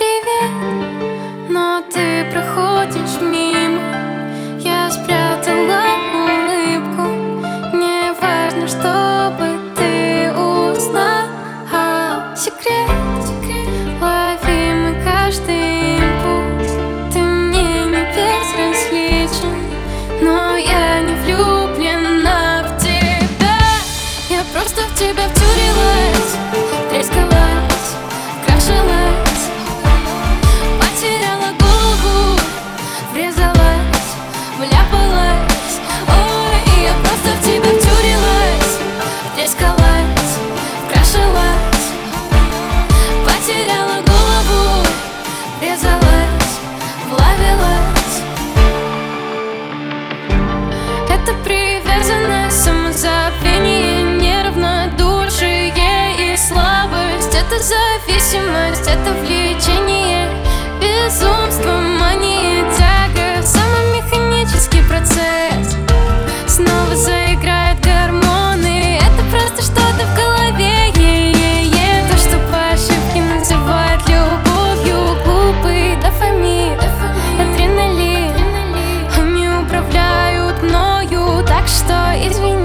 привет, но ты проходишь мимо. Я спрятала улыбку, не важно, чтобы ты узнал секрет. Ловимый каждый импульс, ты мне не безразличен, но я не влюблена в тебя. Я просто в тебя втюрилась. теряла голову Резалась, плавилась Это привязанное самозабвение неравнодушие и слабость. Это зависимость, это влечение Безумство. between